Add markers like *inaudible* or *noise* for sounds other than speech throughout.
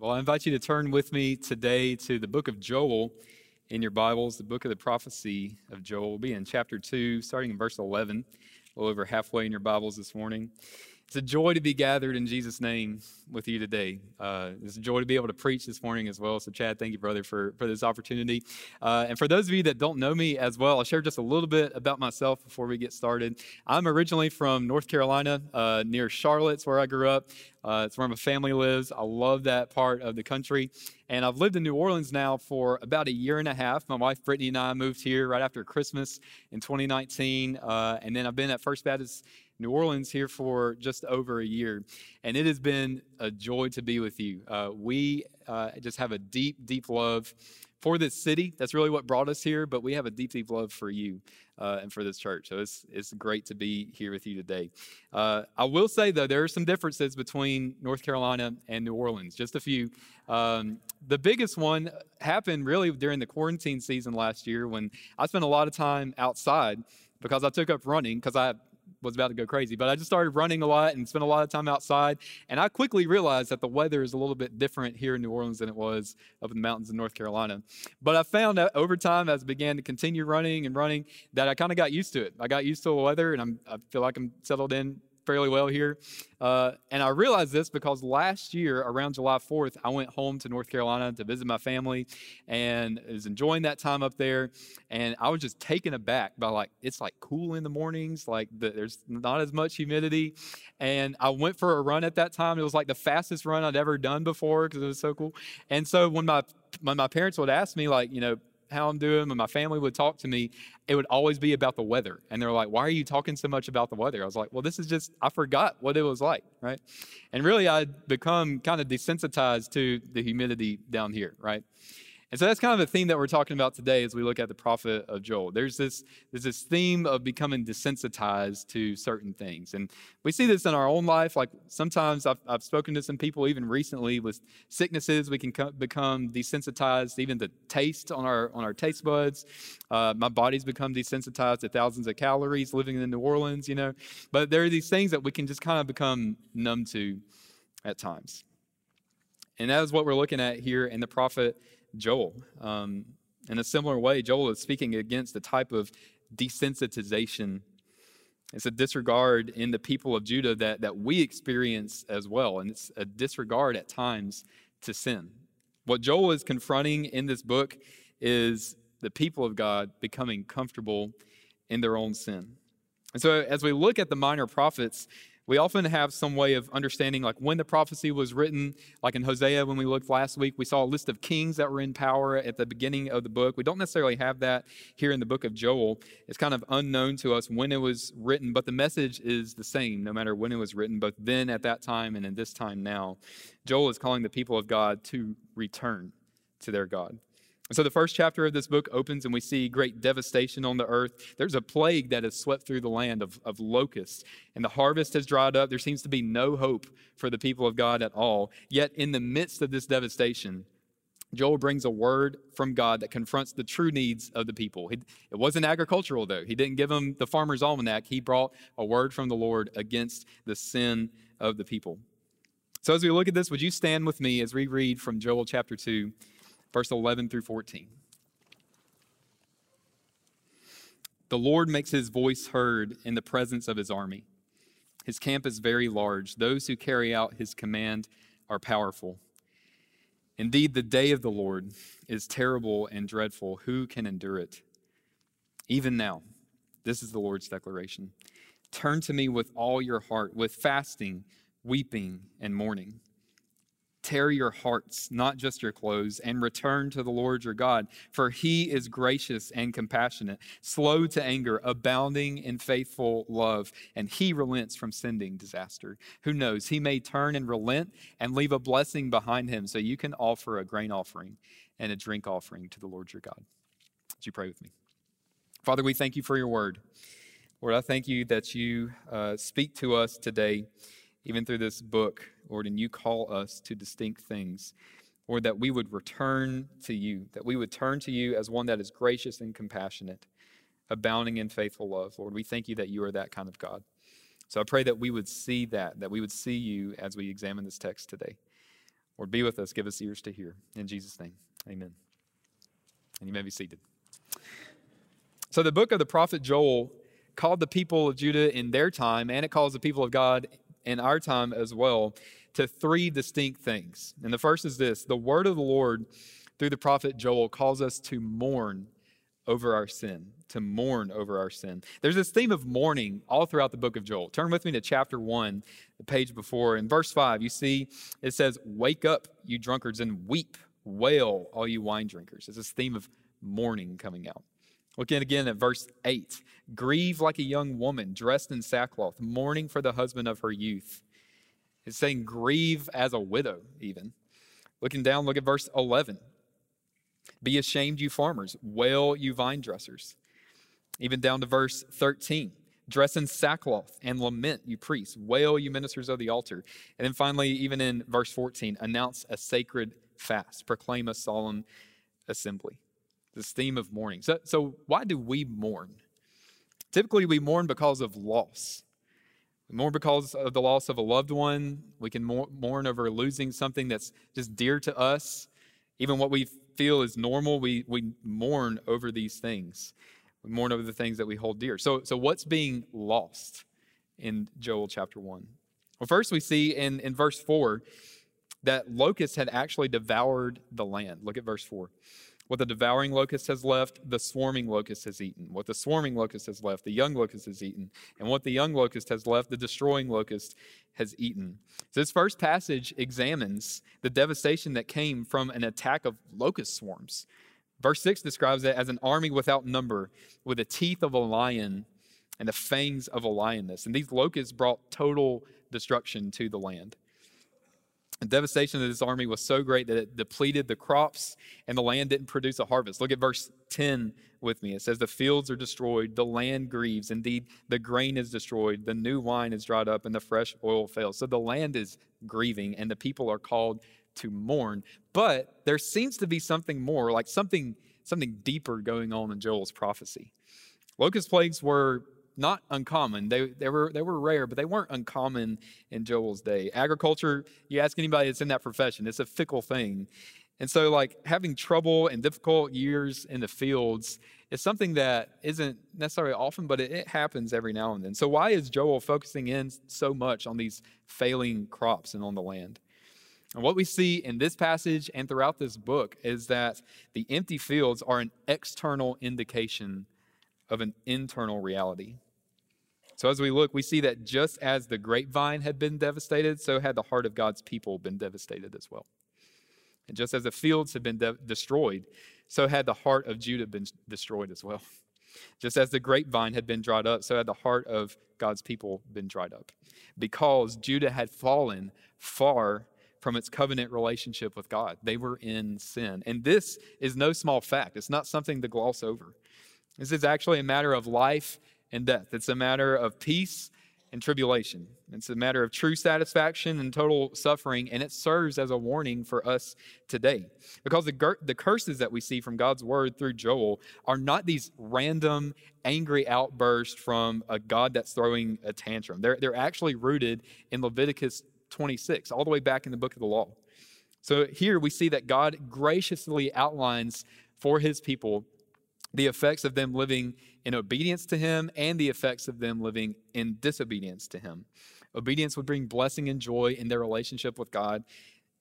Well, I invite you to turn with me today to the book of Joel in your Bibles, the book of the prophecy of Joel. will be in chapter 2, starting in verse 11, a little over halfway in your Bibles this morning. It's a joy to be gathered in Jesus' name with you today. Uh, it's a joy to be able to preach this morning as well. So, Chad, thank you, brother, for, for this opportunity. Uh, and for those of you that don't know me as well, I'll share just a little bit about myself before we get started. I'm originally from North Carolina, uh, near Charlotte's where I grew up. Uh, it's where my family lives. I love that part of the country. And I've lived in New Orleans now for about a year and a half. My wife, Brittany, and I moved here right after Christmas in 2019. Uh, and then I've been at First Baptist New Orleans here for just over a year. And it has been a joy to be with you. Uh, we uh, just have a deep, deep love for this city. That's really what brought us here, but we have a deep, deep love for you uh, and for this church. So it's, it's great to be here with you today. Uh, I will say, though, there are some differences between North Carolina and New Orleans, just a few. Um, the biggest one happened really during the quarantine season last year when I spent a lot of time outside because I took up running because I was about to go crazy, but I just started running a lot and spent a lot of time outside. And I quickly realized that the weather is a little bit different here in New Orleans than it was up in the mountains in North Carolina. But I found that over time, as I began to continue running and running, that I kind of got used to it. I got used to the weather, and I'm, I feel like I'm settled in fairly well here. Uh, and I realized this because last year, around July 4th, I went home to North Carolina to visit my family and was enjoying that time up there. And I was just taken aback by like, it's like cool in the mornings, like the, there's not as much humidity. And I went for a run at that time. It was like the fastest run I'd ever done before because it was so cool. And so when my when my parents would ask me, like, you know, how I'm doing, when my family would talk to me, it would always be about the weather. And they're like, why are you talking so much about the weather? I was like, well, this is just, I forgot what it was like, right? And really, I'd become kind of desensitized to the humidity down here, right? And so that's kind of the theme that we're talking about today as we look at the prophet of Joel. There's this, there's this theme of becoming desensitized to certain things. And we see this in our own life. Like sometimes I've, I've spoken to some people even recently with sicknesses. We can co- become desensitized even to taste on our, on our taste buds. Uh, my body's become desensitized to thousands of calories living in New Orleans, you know. But there are these things that we can just kind of become numb to at times. And that is what we're looking at here in the prophet Joel. Um, in a similar way, Joel is speaking against the type of desensitization. It's a disregard in the people of Judah that, that we experience as well. And it's a disregard at times to sin. What Joel is confronting in this book is the people of God becoming comfortable in their own sin. And so, as we look at the minor prophets, we often have some way of understanding like when the prophecy was written. Like in hosea when we looked last week we saw a list of kings that were in power at the beginning of the book. We don't necessarily have that here in the book of joel. It's kind of unknown to us when it was written but the message is the same no matter when it was written both then at that time and in this time now. Joel is calling the people of god to return to their god so the first chapter of this book opens and we see great devastation on the earth. There's a plague that has swept through the land of, of locusts, and the harvest has dried up. There seems to be no hope for the people of God at all. Yet, in the midst of this devastation, Joel brings a word from God that confronts the true needs of the people. It, it wasn't agricultural, though. He didn't give them the farmer's almanac. He brought a word from the Lord against the sin of the people. So, as we look at this, would you stand with me as we read from Joel chapter 2? Verse 11 through 14. The Lord makes his voice heard in the presence of his army. His camp is very large. Those who carry out his command are powerful. Indeed, the day of the Lord is terrible and dreadful. Who can endure it? Even now, this is the Lord's declaration Turn to me with all your heart, with fasting, weeping, and mourning. Tear your hearts, not just your clothes, and return to the Lord your God, for he is gracious and compassionate, slow to anger, abounding in faithful love, and he relents from sending disaster. Who knows? He may turn and relent and leave a blessing behind him so you can offer a grain offering and a drink offering to the Lord your God. Would you pray with me? Father, we thank you for your word. Lord, I thank you that you uh, speak to us today even through this book, Lord, and you call us to distinct things. Or that we would return to you, that we would turn to you as one that is gracious and compassionate, abounding in faithful love. Lord, we thank you that you are that kind of God. So I pray that we would see that, that we would see you as we examine this text today. Lord, be with us. Give us ears to hear. In Jesus' name, amen. And you may be seated. So, the book of the prophet Joel called the people of Judah in their time, and it calls the people of God in our time as well, to three distinct things. And the first is this the word of the Lord through the prophet Joel calls us to mourn over our sin, to mourn over our sin. There's this theme of mourning all throughout the book of Joel. Turn with me to chapter 1, the page before. In verse 5, you see it says, Wake up, you drunkards, and weep, wail, all you wine drinkers. It's this theme of mourning coming out. Looking again at verse 8 Grieve like a young woman dressed in sackcloth, mourning for the husband of her youth. It's saying grieve as a widow, even. Looking down, look at verse 11. Be ashamed, you farmers. Wail, you vine dressers. Even down to verse 13. Dress in sackcloth and lament, you priests. Wail, you ministers of the altar. And then finally, even in verse 14, announce a sacred fast. Proclaim a solemn assembly. This theme of mourning. So, so why do we mourn? Typically, we mourn because of loss. We mourn because of the loss of a loved one. We can mourn over losing something that's just dear to us. Even what we feel is normal, we, we mourn over these things. We mourn over the things that we hold dear. So, so what's being lost in Joel chapter 1? Well, first we see in, in verse 4 that locusts had actually devoured the land. Look at verse 4. What the devouring locust has left, the swarming locust has eaten. What the swarming locust has left, the young locust has eaten. And what the young locust has left, the destroying locust has eaten. So this first passage examines the devastation that came from an attack of locust swarms. Verse 6 describes it as an army without number, with the teeth of a lion and the fangs of a lioness. And these locusts brought total destruction to the land. The devastation of this army was so great that it depleted the crops and the land didn't produce a harvest. Look at verse 10 with me. It says, The fields are destroyed, the land grieves. Indeed, the grain is destroyed, the new wine is dried up, and the fresh oil fails. So the land is grieving, and the people are called to mourn. But there seems to be something more, like something, something deeper going on in Joel's prophecy. Locust plagues were not uncommon. They, they, were, they were rare, but they weren't uncommon in Joel's day. Agriculture, you ask anybody that's in that profession, it's a fickle thing. And so, like, having trouble and difficult years in the fields is something that isn't necessarily often, but it, it happens every now and then. So, why is Joel focusing in so much on these failing crops and on the land? And what we see in this passage and throughout this book is that the empty fields are an external indication of an internal reality. So as we look, we see that just as the grapevine had been devastated, so had the heart of God's people been devastated as well. And just as the fields had been de- destroyed, so had the heart of Judah been destroyed as well. *laughs* Just as the grapevine had been dried up, so had the heart of God's people been dried up. Because Judah had fallen far from its covenant relationship with God. They were in sin. And this is no small fact. It's not something to gloss over. This is actually a matter of life and death. It's a matter of peace and tribulation. It's a matter of true satisfaction and total suffering, and it serves as a warning for us today. Because the, the curses that we see from God's word through Joel are not these random, angry outbursts from a God that's throwing a tantrum. They're, they're actually rooted in Leviticus 26, all the way back in the book of the law. So here we see that God graciously outlines for his people the effects of them living in obedience to Him and the effects of them living in disobedience to Him. Obedience would bring blessing and joy in their relationship with God,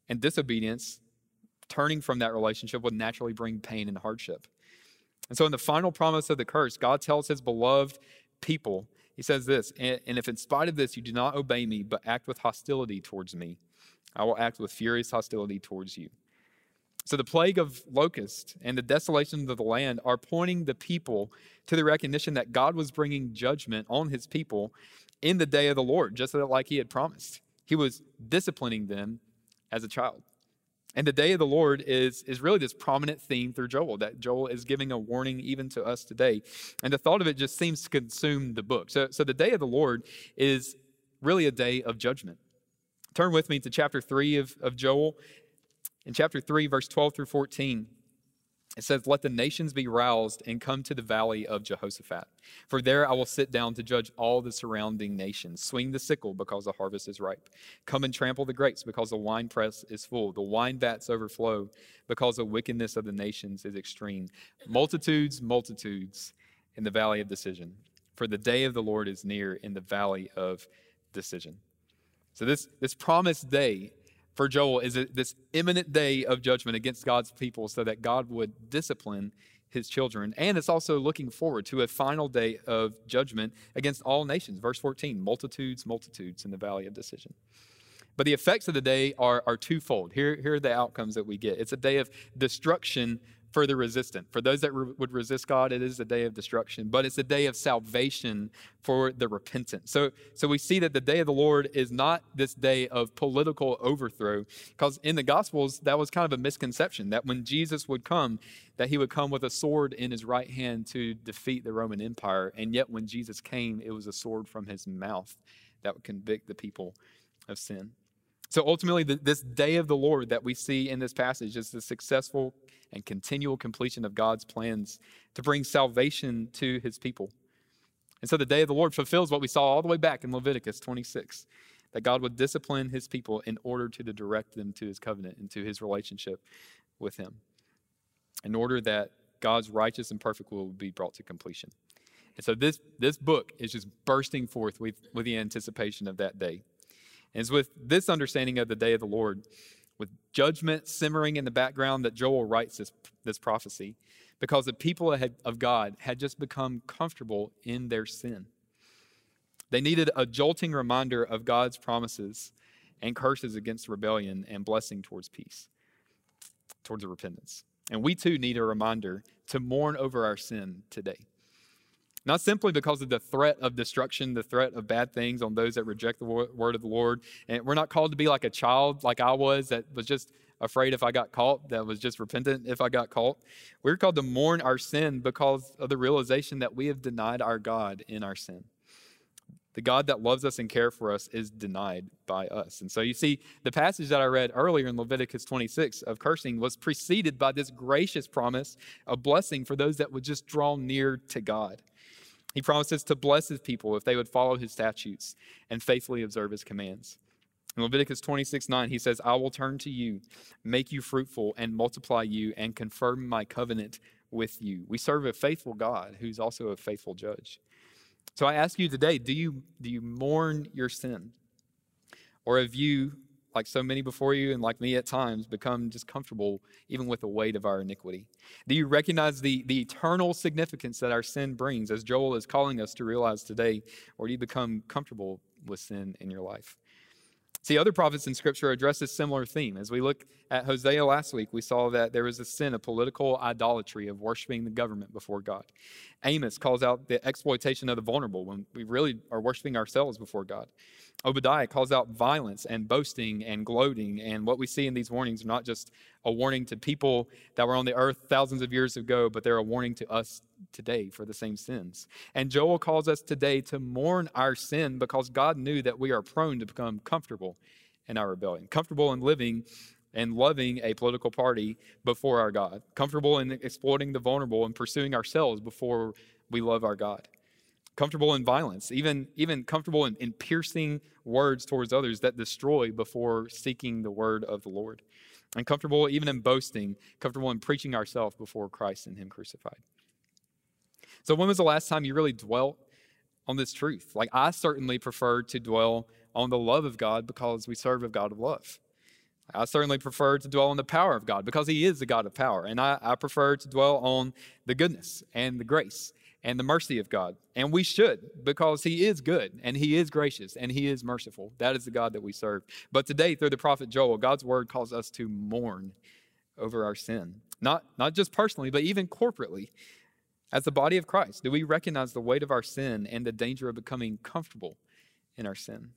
and disobedience, turning from that relationship, would naturally bring pain and hardship. And so, in the final promise of the curse, God tells His beloved people, He says this, and if in spite of this you do not obey me, but act with hostility towards me, I will act with furious hostility towards you. So the plague of locusts and the desolation of the land are pointing the people to the recognition that God was bringing judgment on his people in the day of the Lord, just like he had promised. He was disciplining them as a child. And the day of the Lord is, is really this prominent theme through Joel, that Joel is giving a warning even to us today. And the thought of it just seems to consume the book. So, so the day of the Lord is really a day of judgment. Turn with me to chapter 3 of, of Joel in chapter 3, verse 12 through 14, It says, Let the nations be roused and come to the valley of Jehoshaphat. For there I will sit down to judge all the surrounding nations. Swing the sickle because the harvest is ripe. Come and trample the grapes because the winepress is full. The wine vats overflow because the wickedness of the nations is extreme. Multitudes, multitudes in the valley of decision. For the day of the Lord is near in the valley of decision. So, this, this promised day for Joel is this imminent day of judgment against God's people so that God would discipline his children. And it's also looking forward to a final day of judgment against all nations. Verse 14 multitudes, multitudes in the valley of decision. But the effects of the day are, are twofold. Here, here are the outcomes that we get it's a day of destruction further resistant. For those that re- would resist God, it is a day of destruction, but it's a day of salvation for the repentant. So, so we see that the day of the Lord is not this day of political overthrow, because in the Gospels, that was kind of a misconception that when Jesus would come, that he would come with a sword in his right hand to defeat the Roman Empire. And yet, when Jesus came, it was a sword from his mouth that would convict the people of sin. So ultimately, the, this day of the Lord that we see in this passage is the successful and continual completion of God's plans to bring salvation to his people. And so the day of the Lord fulfills what we saw all the way back in Leviticus 26 that God would discipline his people in order to direct them to his covenant and to his relationship with him, in order that God's righteous and perfect will be brought to completion. And so this, this book is just bursting forth with, with the anticipation of that day. And it's with this understanding of the day of the Lord with judgment simmering in the background that Joel writes this, this prophecy because the people of God had just become comfortable in their sin. They needed a jolting reminder of God's promises and curses against rebellion and blessing towards peace, towards repentance. And we too need a reminder to mourn over our sin today. Not simply because of the threat of destruction, the threat of bad things on those that reject the word of the Lord. And we're not called to be like a child, like I was, that was just afraid if I got caught, that was just repentant if I got caught. We're called to mourn our sin because of the realization that we have denied our God in our sin. The God that loves us and cares for us is denied by us. And so you see, the passage that I read earlier in Leviticus 26 of cursing was preceded by this gracious promise of blessing for those that would just draw near to God. He promises to bless his people if they would follow his statutes and faithfully observe his commands. In Leviticus 26 9, he says, I will turn to you, make you fruitful, and multiply you, and confirm my covenant with you. We serve a faithful God who's also a faithful judge. So I ask you today do you, do you mourn your sin? Or have you like so many before you and like me at times, become just comfortable even with the weight of our iniquity? Do you recognize the, the eternal significance that our sin brings, as Joel is calling us to realize today, or do you become comfortable with sin in your life? See, other prophets in Scripture address this similar theme. As we look at Hosea last week, we saw that there was a sin of political idolatry, of worshiping the government before God. Amos calls out the exploitation of the vulnerable when we really are worshiping ourselves before God. Obadiah calls out violence and boasting and gloating. And what we see in these warnings are not just a warning to people that were on the earth thousands of years ago, but they're a warning to us today for the same sins. And Joel calls us today to mourn our sin because God knew that we are prone to become comfortable in our rebellion, comfortable in living and loving a political party before our God, comfortable in exploiting the vulnerable and pursuing ourselves before we love our God comfortable in violence, even, even comfortable in, in piercing words towards others that destroy before seeking the word of the Lord, and comfortable even in boasting, comfortable in preaching ourselves before Christ and Him crucified. So, when was the last time you really dwelt on this truth? Like, I certainly prefer to dwell on the love of God because we serve a God of love. I certainly prefer to dwell on the power of God because He is the God of power. And I, I prefer to dwell on the goodness and the grace and the mercy of God. And we should, because He is good and He is gracious and He is merciful. That is the God that we serve. But today, through the prophet Joel, God's word calls us to mourn over our sin. Not, not just personally, but even corporately. As the body of Christ, do we recognize the weight of our sin and the danger of becoming comfortable in our sin?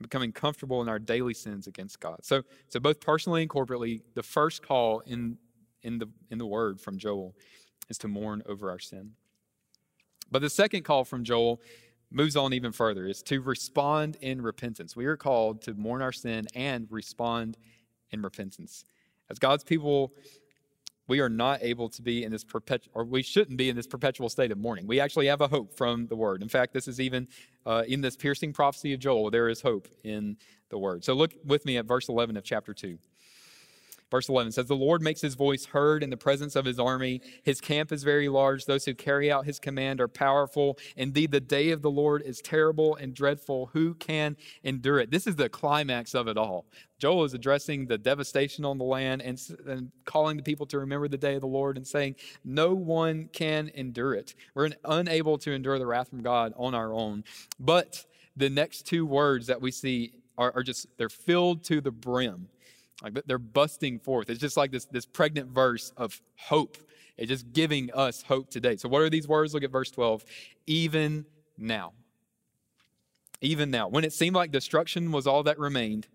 Becoming comfortable in our daily sins against God. So, so both personally and corporately, the first call in, in, the, in the word from Joel is to mourn over our sin. But the second call from Joel moves on even further is to respond in repentance. We are called to mourn our sin and respond in repentance. As God's people, we are not able to be in this perpetual, or we shouldn't be in this perpetual state of mourning. We actually have a hope from the word. In fact, this is even uh, in this piercing prophecy of Joel, there is hope in the word. So look with me at verse 11 of chapter 2. Verse 11 says, The Lord makes his voice heard in the presence of his army. His camp is very large. Those who carry out his command are powerful. Indeed, the day of the Lord is terrible and dreadful. Who can endure it? This is the climax of it all. Joel is addressing the devastation on the land and, and calling the people to remember the day of the Lord and saying, No one can endure it. We're unable to endure the wrath from God on our own. But the next two words that we see are, are just, they're filled to the brim like they're busting forth. It's just like this, this pregnant verse of hope. It's just giving us hope today. So, what are these words? Look at verse 12. Even now. Even now. When it seemed like destruction was all that remained,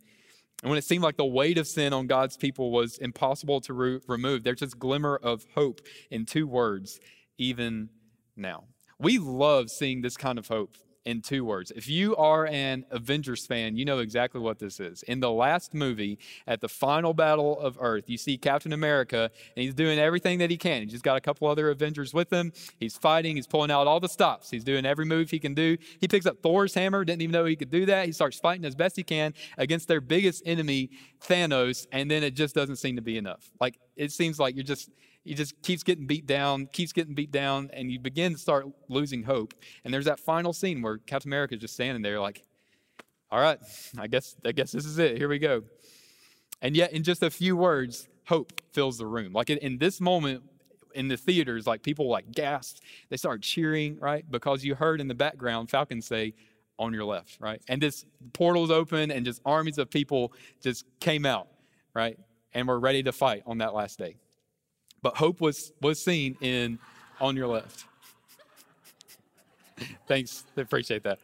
and when it seemed like the weight of sin on God's people was impossible to re- remove, there's this glimmer of hope in two words even now. We love seeing this kind of hope in two words. If you are an Avengers fan, you know exactly what this is. In the last movie, at the final battle of Earth, you see Captain America, and he's doing everything that he can. He's just got a couple other Avengers with him. He's fighting, he's pulling out all the stops, he's doing every move he can do. He picks up Thor's hammer, didn't even know he could do that. He starts fighting as best he can against their biggest enemy, Thanos, and then it just doesn't seem to be enough. Like, it seems like you're just he just keeps getting beat down, keeps getting beat down, and you begin to start losing hope. And there's that final scene where Captain America is just standing there like, all right, I guess I guess this is it. Here we go. And yet in just a few words, hope fills the room. Like in this moment in the theaters, like people like gasped, they started cheering, right? Because you heard in the background Falcon say, on your left, right? And this portals open and just armies of people just came out, right? And were ready to fight on that last day. But hope was, was seen in On Your Left. Thanks. I appreciate that.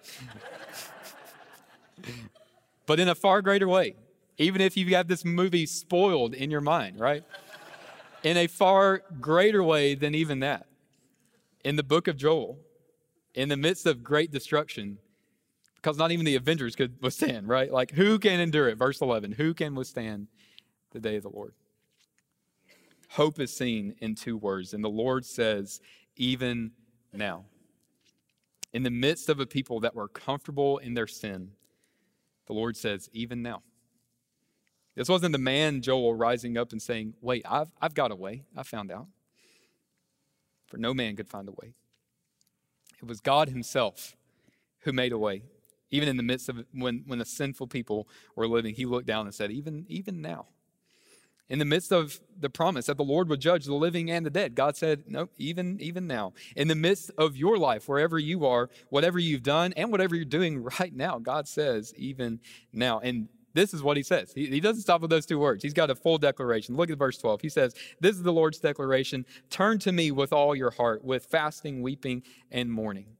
but in a far greater way, even if you have this movie spoiled in your mind, right? In a far greater way than even that. In the book of Joel, in the midst of great destruction, because not even the Avengers could withstand, right? Like, who can endure it? Verse 11 Who can withstand the day of the Lord? Hope is seen in two words, and the Lord says, even now. In the midst of a people that were comfortable in their sin, the Lord says, even now. This wasn't the man Joel rising up and saying, Wait, I've, I've got a way. I found out. For no man could find a way. It was God Himself who made a way. Even in the midst of when, when the sinful people were living, He looked down and said, Even, even now in the midst of the promise that the Lord would judge the living and the dead. God said, No, even, even now. In the midst of your life, wherever you are, whatever you've done, and whatever you're doing *laughs* right now, God says, even now. And this is what he says. He, he doesn't stop with those two words. He's got a full declaration. Look at verse 12. He says, This is the Lord's declaration. Turn to me with all your heart, with fasting, weeping, and mourning.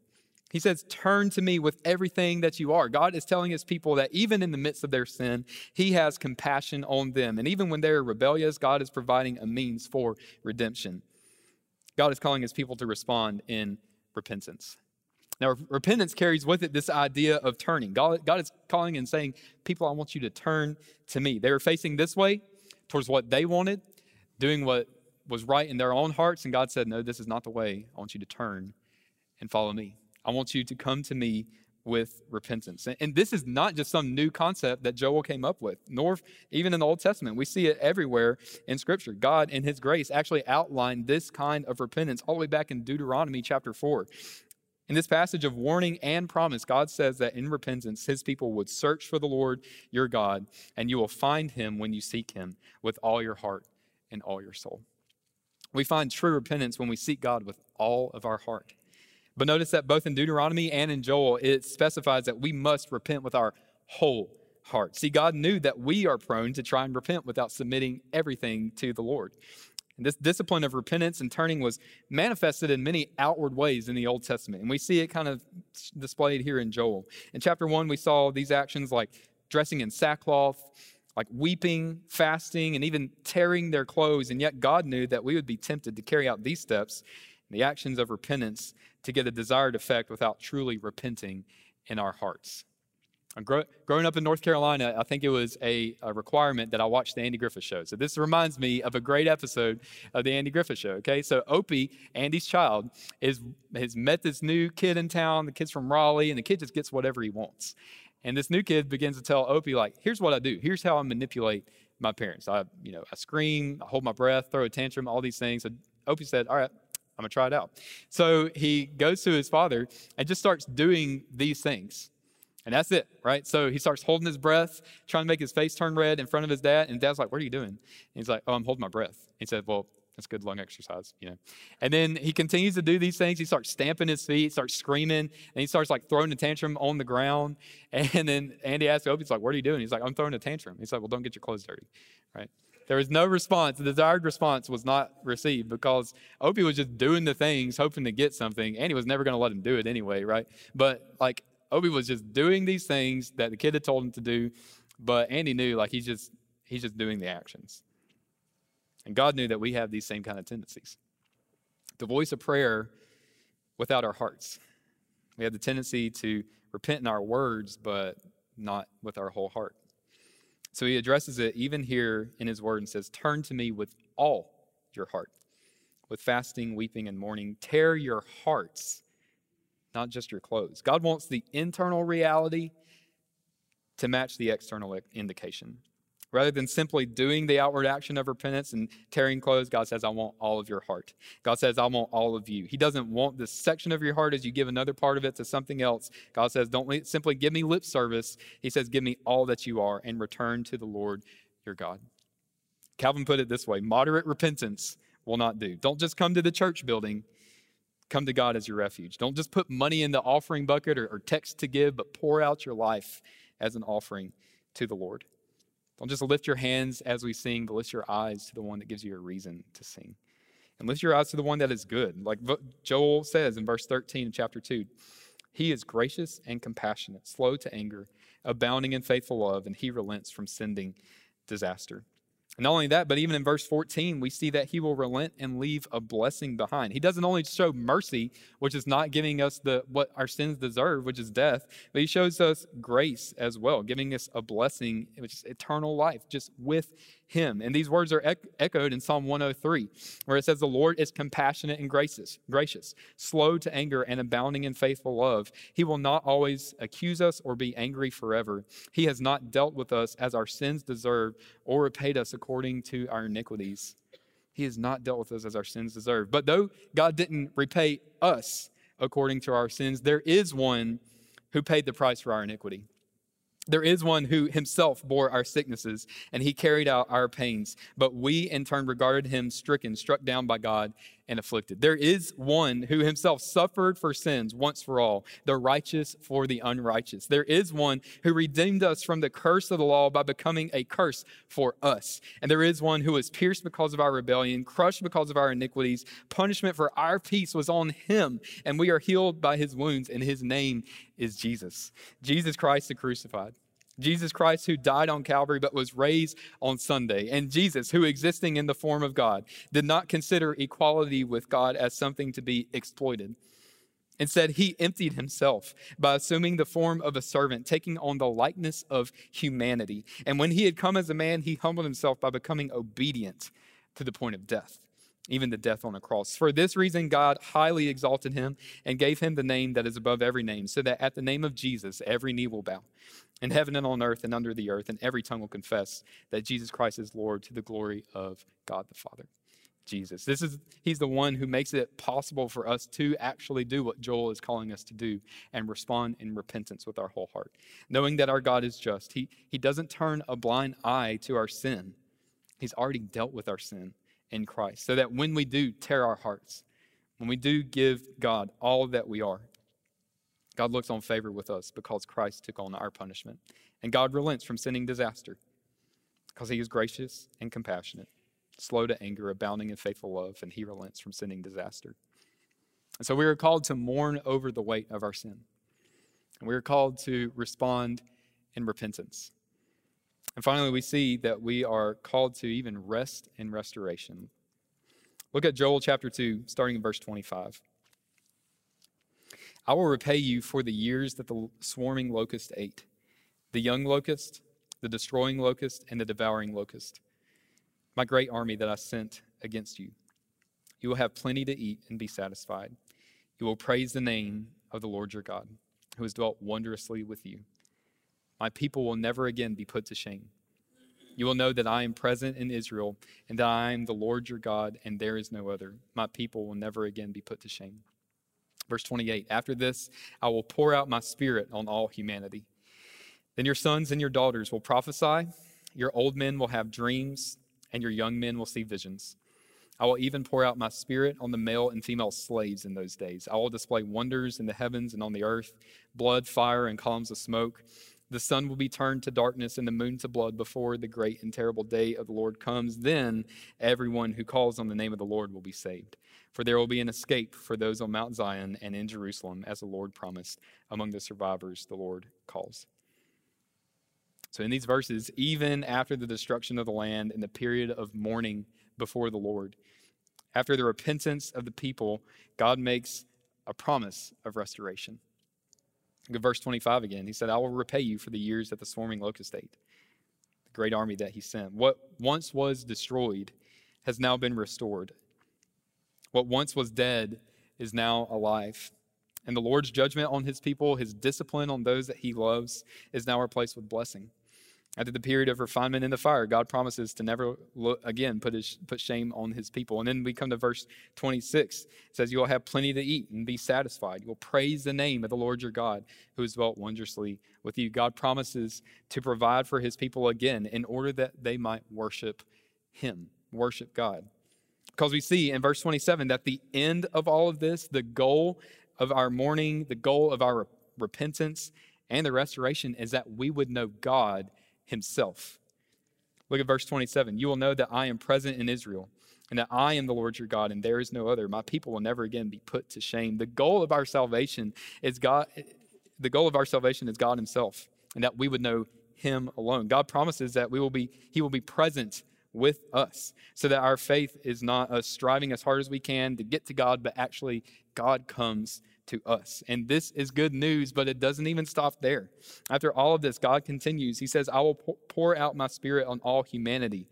He says, Turn to me with everything that you are. God is telling his people that even in the midst of their sin, he has compassion on them. And even when they're rebellious, God is providing a means for redemption. God is calling his people to respond in repentance. Now, repentance carries with it this idea of turning. God, God is calling and saying, People, I want you to turn to me. They were facing this way towards what they wanted, doing what was right in their own hearts. And God said, No, this is not the way. I want you to turn and follow me. I want you to come to me with repentance. And this is not just some new concept that Joel came up with, nor even in the Old Testament. We see it everywhere in Scripture. God, in His grace, actually outlined this kind of repentance all the way back in Deuteronomy chapter 4. In this passage of warning and promise, God says that in repentance, His people would search for the Lord your God, and you will find Him when you seek Him with all your heart and all your soul. We find true repentance when we seek God with all of our heart. But notice that both in Deuteronomy and in Joel, it specifies that we must repent with our whole heart. See, God knew that we are prone to try and repent without submitting everything to the Lord. And this discipline of repentance and turning was manifested in many outward ways in the Old Testament. And we see it kind of displayed here in Joel. In chapter one, we saw these actions like dressing in sackcloth, like weeping, fasting, and even tearing their clothes. And yet God knew that we would be tempted to carry out these steps, the actions of repentance, to get a desired effect without truly repenting in our hearts. Grow, growing up in North Carolina, I think it was a, a, requirement that I watch the Andy Griffith Show. So this reminds me of a great episode of the Andy Griffith Show. Okay, so Opie, Andy's child, is has met this new kid in town. The kid's from Raleigh, and the kid just gets whatever he wants. And this new kid begins to tell Opie, like, "Here's what I do. Here's how I manipulate my parents. I, you know, I scream, I hold my breath, throw a tantrum, all these things." So Opie said, "All right, I'm gonna try it out." So he goes to his father and just starts doing these things. And that's it, right? So he starts holding his breath, trying to make his face turn red in front of his dad. And dad's like, What are you doing? And he's like, Oh, I'm holding my breath. He said, Well, that's good lung exercise, you know. And then he continues to do these things. He starts stamping his feet, starts screaming, and he starts like throwing a tantrum on the ground. *laughs* And then Andy asks Opie, he's like, What are you doing? He's like, I'm throwing a tantrum. He's like, Well, don't get your clothes dirty, right? There was no response. The desired response was not received because Opie was just doing the things, hoping to get something. Andy was never going to let him do it anyway, right? But like Opie was just doing these things that the kid had told him to do, but Andy knew like he's just he's just doing the actions. And God knew that we have these same kind of tendencies. The voice of prayer without our hearts. We have the tendency to repent in our words, but not with our whole heart. So he addresses it even here in his word and says, Turn to me with all your heart, with fasting, weeping, and mourning. Tear your hearts not just your clothes. God wants the internal reality to match the external indication. Rather than simply doing the outward action of repentance and tearing clothes, God says, I want all of your heart. God says, I want all of you. He doesn't want this section of your heart as you give another part of it to something else. God says, Don't simply give me lip service. He says, Give me all that you are and return to the Lord your God. Calvin put it this way moderate repentance will not do. Don't just come to the church building Come to God as your refuge. Don't just put money in the offering bucket or, or text to give, but pour out your life as an offering to the Lord. Don't just lift your hands as we sing, but lift your eyes to the one that gives you a reason to sing. And lift your eyes to the one that is good. Like Joel says in verse 13 of chapter 2 He is gracious and compassionate, slow to anger, abounding in faithful love, and he relents from sending disaster. Not only that, but even in verse 14, we see that he will relent and leave a blessing behind. He doesn't only show mercy, which is not giving us the what our sins deserve, which is death, but he shows us grace as well, giving us a blessing, which is eternal life, just with him. And these words are echoed in Psalm 103, where it says, The Lord is compassionate and gracious, gracious, slow to anger and abounding in faithful love. He will not always accuse us or be angry forever. He has not dealt with us as our sins deserve or repaid us according to our iniquities. He has not dealt with us as our sins deserve. But though God didn't repay us according to our sins, there is one who paid the price for our iniquity. There is one who himself bore our sicknesses and he carried out our pains, but we in turn regarded him stricken, struck down by God, and afflicted. There is one who himself suffered for sins once for all, the righteous for the unrighteous. There is one who redeemed us from the curse of the law by becoming a curse for us. And there is one who was pierced because of our rebellion, crushed because of our iniquities. Punishment for our peace was on him, and we are healed by his wounds, and his name is Jesus. Jesus Christ the crucified. Jesus Christ, who died on Calvary but was raised on Sunday, and Jesus, who existing in the form of God, did not consider equality with God as something to be exploited. Instead, he emptied himself by assuming the form of a servant, taking on the likeness of humanity. And when he had come as a man, he humbled himself by becoming obedient to the point of death even the death on a cross. For this reason, God highly exalted him and gave him the name that is above every name, so that at the name of Jesus, every knee will bow in heaven and on earth and under the earth, and every tongue will confess that Jesus Christ is Lord to the glory of God the Father. Jesus. This is he's the one who makes it possible for us to actually do what Joel is calling us to do and respond in repentance with our whole heart. Knowing that our God is just. He he doesn't turn a blind eye to our sin. He's already dealt with our sin in Christ. So that when we do tear our hearts, when we do give God all that we are, God looks on favor with us because Christ took on our punishment. And God relents from sending disaster because he is gracious and compassionate, slow to anger, abounding in faithful love, and he relents from sending disaster. And so we are called to mourn over the weight of our sin. And we are called to respond in repentance. And finally, we see that we are called to even rest in restoration. Look at Joel chapter 2, starting in verse 25. I will repay you for the years that the swarming locust ate, the young locust, the destroying locust, and the devouring locust, my great army that I sent against you. You will have plenty to eat and be satisfied. You will praise the name of the Lord your God, who has dwelt wondrously with you. My people will never again be put to shame. You will know that I am present in Israel, and that I am the Lord your God, and there is no other. My people will never again be put to shame. Verse 28 After this, I will pour out my spirit on all humanity. Then your sons and your daughters will prophesy, your old men will have dreams, and your young men will see visions. I will even pour out my spirit on the male and female slaves in those days. I will display wonders in the heavens and on the earth blood, fire, and columns of smoke. The sun will be turned to darkness and the moon to blood before the great and terrible day of the Lord comes. Then everyone who calls on the name of the Lord will be saved. For there will be an escape for those on Mount Zion and in Jerusalem, as the Lord promised. Among the survivors, the Lord calls. So, in these verses, even after the destruction of the land and the period of mourning before the Lord, after the repentance of the people, God makes a promise of restoration. Look at verse 25 again. He said, I will repay you for the years that the swarming locust ate, the great army that he sent. What once was destroyed has now been restored. What once was dead is now alive. And the Lord's judgment on his people, his discipline on those that he loves, is now replaced with blessing. After the period of refinement in the fire, God promises to never look, again put, his, put shame on his people. And then we come to verse 26. It says, You will have plenty to eat and be satisfied. You will praise the name of the Lord your God, who has dwelt wondrously with you. God promises to provide for his people again in order that they might worship him, worship God. Because we see in verse 27 that the end of all of this, the goal of our mourning, the goal of our repentance, and the restoration is that we would know God himself. Look at verse 27. You will know that I am present in Israel and that I am the Lord your God and there is no other. My people will never again be put to shame. The goal of our salvation is God the goal of our salvation is God himself and that we would know him alone. God promises that we will be he will be present with us so that our faith is not us striving as hard as we can to get to God but actually God comes to us. And this is good news, but it doesn't even stop there. After all of this, God continues. He says, I will pour out my spirit on all humanity.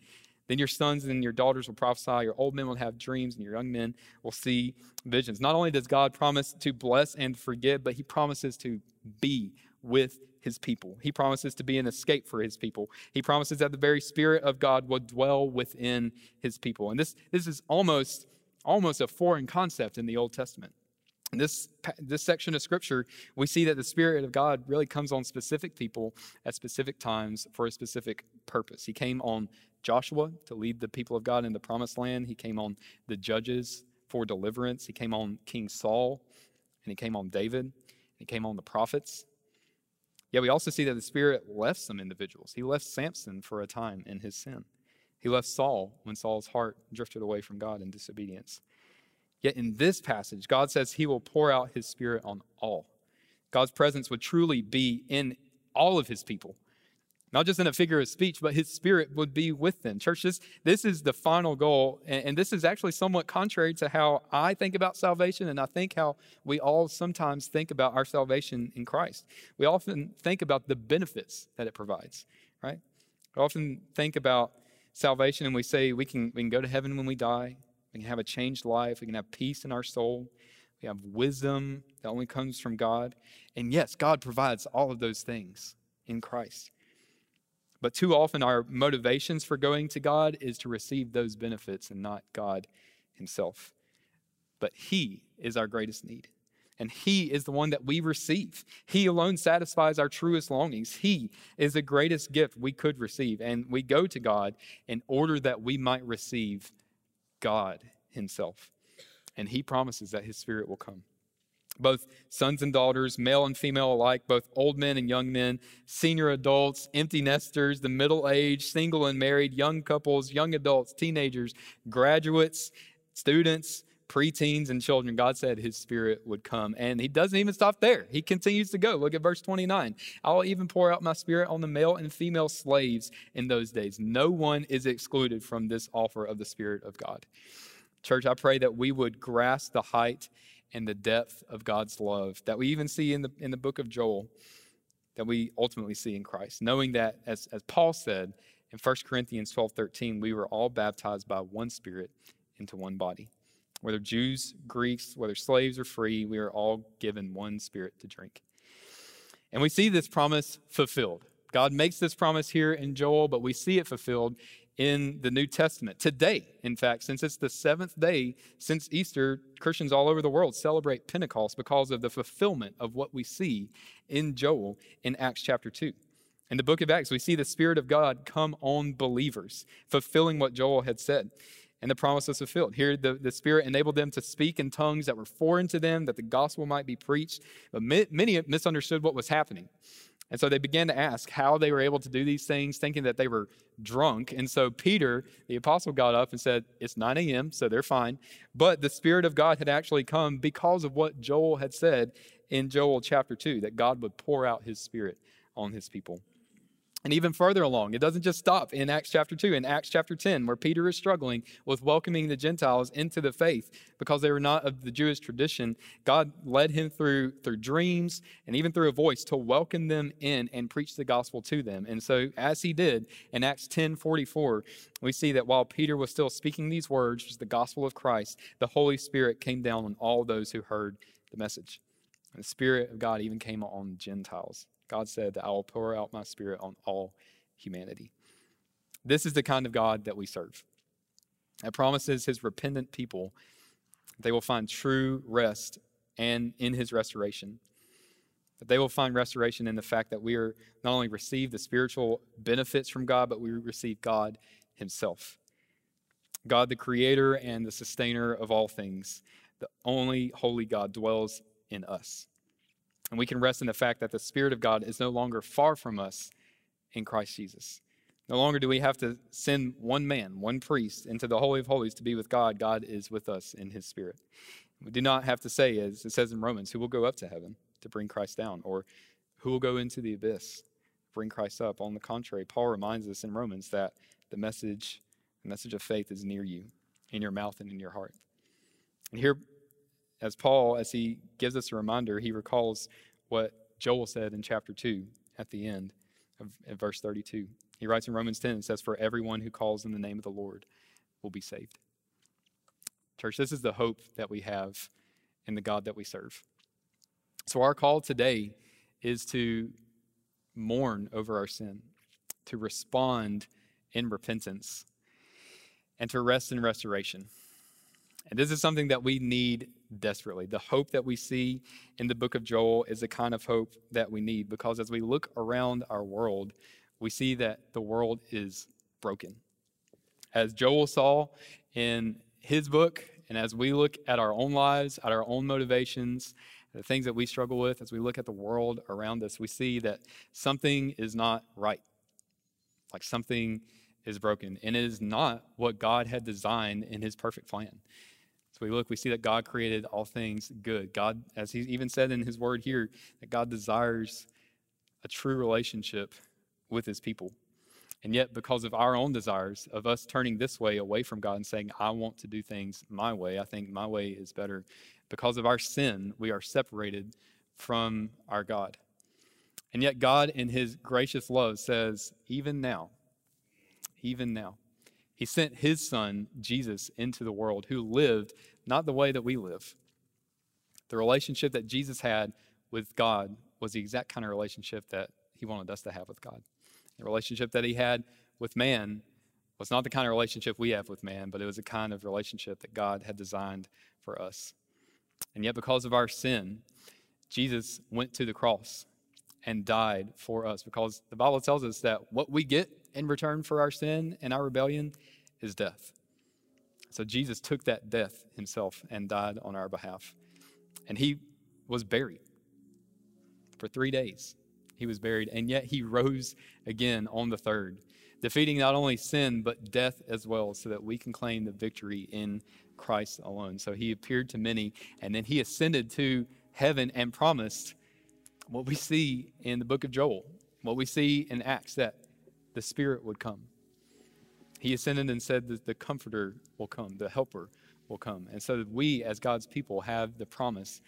Then your sons and your daughters will prophesy, your old men will have dreams, and your young men will see visions. Not only does God promise to bless and forgive, but he promises to be with his people. He promises to be an escape for his people. He promises that the very spirit of God will dwell within his people. And this, this is almost, almost a foreign concept in the Old Testament. In this, this section of scripture, we see that the Spirit of God really comes on specific people at specific times for a specific purpose. He came on Joshua to lead the people of God in the promised land, he came on the judges for deliverance, he came on King Saul, and he came on David, he came on the prophets. Yet we also see that the Spirit left some individuals. He left Samson for a time in his sin. He left Saul when Saul's heart drifted away from God in disobedience. Yet in this passage, God says he will pour out his spirit on all. God's presence would truly be in all of his people, not just in a figure of speech, but his spirit would be with them. Church, this, this is the final goal. And, and this is actually somewhat contrary to how I think about salvation, and I think how we all sometimes think about our salvation in Christ. We often think about the benefits that it provides, right? We often think about salvation and we say we can, we can go to heaven when we die. We can have a changed life. We can have peace in our soul. We have wisdom that only comes from God. And yes, God provides all of those things in Christ. But too often, our motivations for going to God is to receive those benefits and not God Himself. But He is our greatest need. And He is the one that we receive. He alone satisfies our truest longings. He is the greatest gift we could receive. And we go to God in order that we might receive God Himself. And He promises that His Spirit will come. Both sons and daughters, male and female alike, both old men and young men, senior adults, empty nesters, the middle aged, single and married, young couples, young adults, teenagers, graduates, students, preteens and children, God said his spirit would come. And he doesn't even stop there. He continues to go. Look at verse 29. I'll even pour out my spirit on the male and female slaves in those days. No one is excluded from this offer of the Spirit of God. Church, I pray that we would grasp the height and the depth of God's love that we even see in the, in the book of Joel that we ultimately see in Christ, knowing that, as, as Paul said in 1 Corinthians 12 13, we were all baptized by one Spirit into one body. Whether Jews, Greeks, whether slaves or free, we are all given one Spirit to drink. And we see this promise fulfilled. God makes this promise here in Joel, but we see it fulfilled in the New Testament. Today, in fact, since it's the seventh day since Easter, Christians all over the world celebrate Pentecost because of the fulfillment of what we see in Joel in Acts chapter 2. In the book of Acts, we see the Spirit of God come on believers, fulfilling what Joel had said. And the promise was fulfilled. Here, the, the Spirit enabled them to speak in tongues that were foreign to them, that the gospel might be preached. But many misunderstood what was happening. And so they began to ask how they were able to do these things, thinking that they were drunk. And so Peter, the apostle, got up and said, It's 9 a.m., so they're fine. But the Spirit of God had actually come because of what Joel had said in Joel chapter 2, that God would pour out his Spirit on his people. And even further along, it doesn't just stop in Acts chapter 2. In Acts chapter 10, where Peter is struggling with welcoming the Gentiles into the faith because they were not of the Jewish tradition, God led him through, through dreams and even through a voice to welcome them in and preach the gospel to them. And so, as he did in Acts 10 44, we see that while Peter was still speaking these words, which is the gospel of Christ, the Holy Spirit came down on all those who heard the message. And the Spirit of God even came on Gentiles. God said that I will pour out my spirit on all humanity. This is the kind of God that we serve. It promises his repentant people they will find true rest and in his restoration. That they will find restoration in the fact that we are not only receive the spiritual benefits from God, but we receive God himself. God, the creator and the sustainer of all things, the only holy God dwells in us. And we can rest in the fact that the Spirit of God is no longer far from us in Christ Jesus. No longer do we have to send one man, one priest, into the Holy of Holies to be with God. God is with us in His Spirit. We do not have to say, as it says in Romans, who will go up to heaven to bring Christ down, or who will go into the abyss, bring Christ up. On the contrary, Paul reminds us in Romans that the message, the message of faith is near you, in your mouth and in your heart. And here as Paul, as he gives us a reminder, he recalls what Joel said in chapter 2 at the end of, verse 32. He writes in Romans 10 and says, For everyone who calls in the name of the Lord will be saved. Church, this is the hope that we have in the God that we serve. So, our call today is to mourn over our sin, to respond in repentance, and to rest in restoration. And this is something that we need desperately. The hope that we see in the book of Joel is the kind of hope that we need because as we look around our world, we see that the world is broken. As Joel saw in his book, and as we look at our own lives, at our own motivations, the things that we struggle with, as we look at the world around us, we see that something is not right. Like something is broken. And it is not what God had designed in his perfect plan. So we look, we see that God created all things good. God, as he even said in his word here, that God desires a true relationship with his people. And yet, because of our own desires, of us turning this way away from God and saying, I want to do things my way, I think my way is better, because of our sin, we are separated from our God. And yet, God, in his gracious love, says, even now, even now, he sent his son, Jesus, into the world who lived not the way that we live. The relationship that Jesus had with God was the exact kind of relationship that he wanted us to have with God. The relationship that he had with man was not the kind of relationship we have with man, but it was the kind of relationship that God had designed for us. And yet, because of our sin, Jesus went to the cross and died for us because the Bible tells us that what we get in return for our sin and our rebellion is death. So Jesus took that death himself and died on our behalf. And he was buried for three days. He was buried, and yet he rose again on the third, defeating not only sin, but death as well, so that we can claim the victory in Christ alone. So he appeared to many, and then he ascended to heaven and promised what we see in the book of Joel, what we see in Acts, that the Spirit would come. He ascended and said that the Comforter will come, the Helper will come. And so we, as God's people, have the promise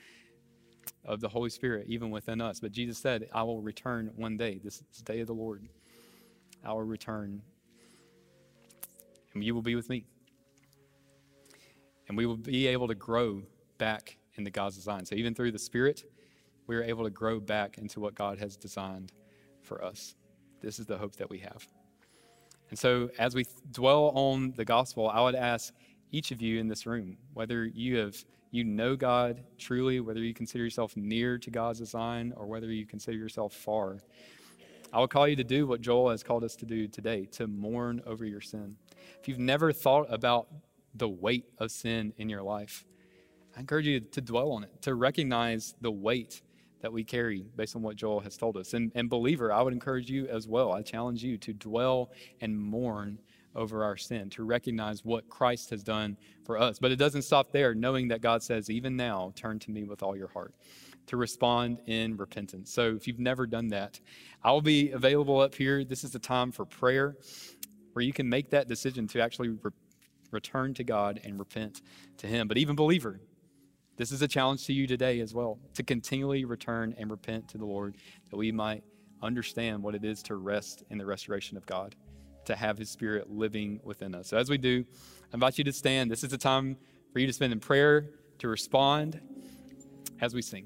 of the Holy Spirit even within us. But Jesus said, I will return one day. This day of the Lord. I will return, and you will be with me. And we will be able to grow back into God's design. So even through the Spirit, we are able to grow back into what God has designed for us. This is the hope that we have. And so, as we dwell on the gospel, I would ask each of you in this room whether you have you know God truly, whether you consider yourself near to God's design or whether you consider yourself far. I would call you to do what Joel has called us to do today, to mourn over your sin. If you've never thought about the weight of sin in your life, I encourage you to dwell on it, to recognize the weight that we carry based on what Joel has told us. And, and believer, I would encourage you as well. I challenge you to dwell and mourn over our sin, to recognize what Christ has done for us. But it doesn't stop there, knowing that God says, even now, turn to me with all your heart, to respond in repentance. So if you've never done that, I'll be available up here. This is the time for prayer where you can make that decision to actually re- return to God and repent to Him. But even believer, this is a challenge to you today as well to continually return and repent to the Lord that we might understand what it is to rest in the restoration of God, to have His Spirit living within us. So, as we do, I invite you to stand. This is a time for you to spend in prayer, to respond as we sing.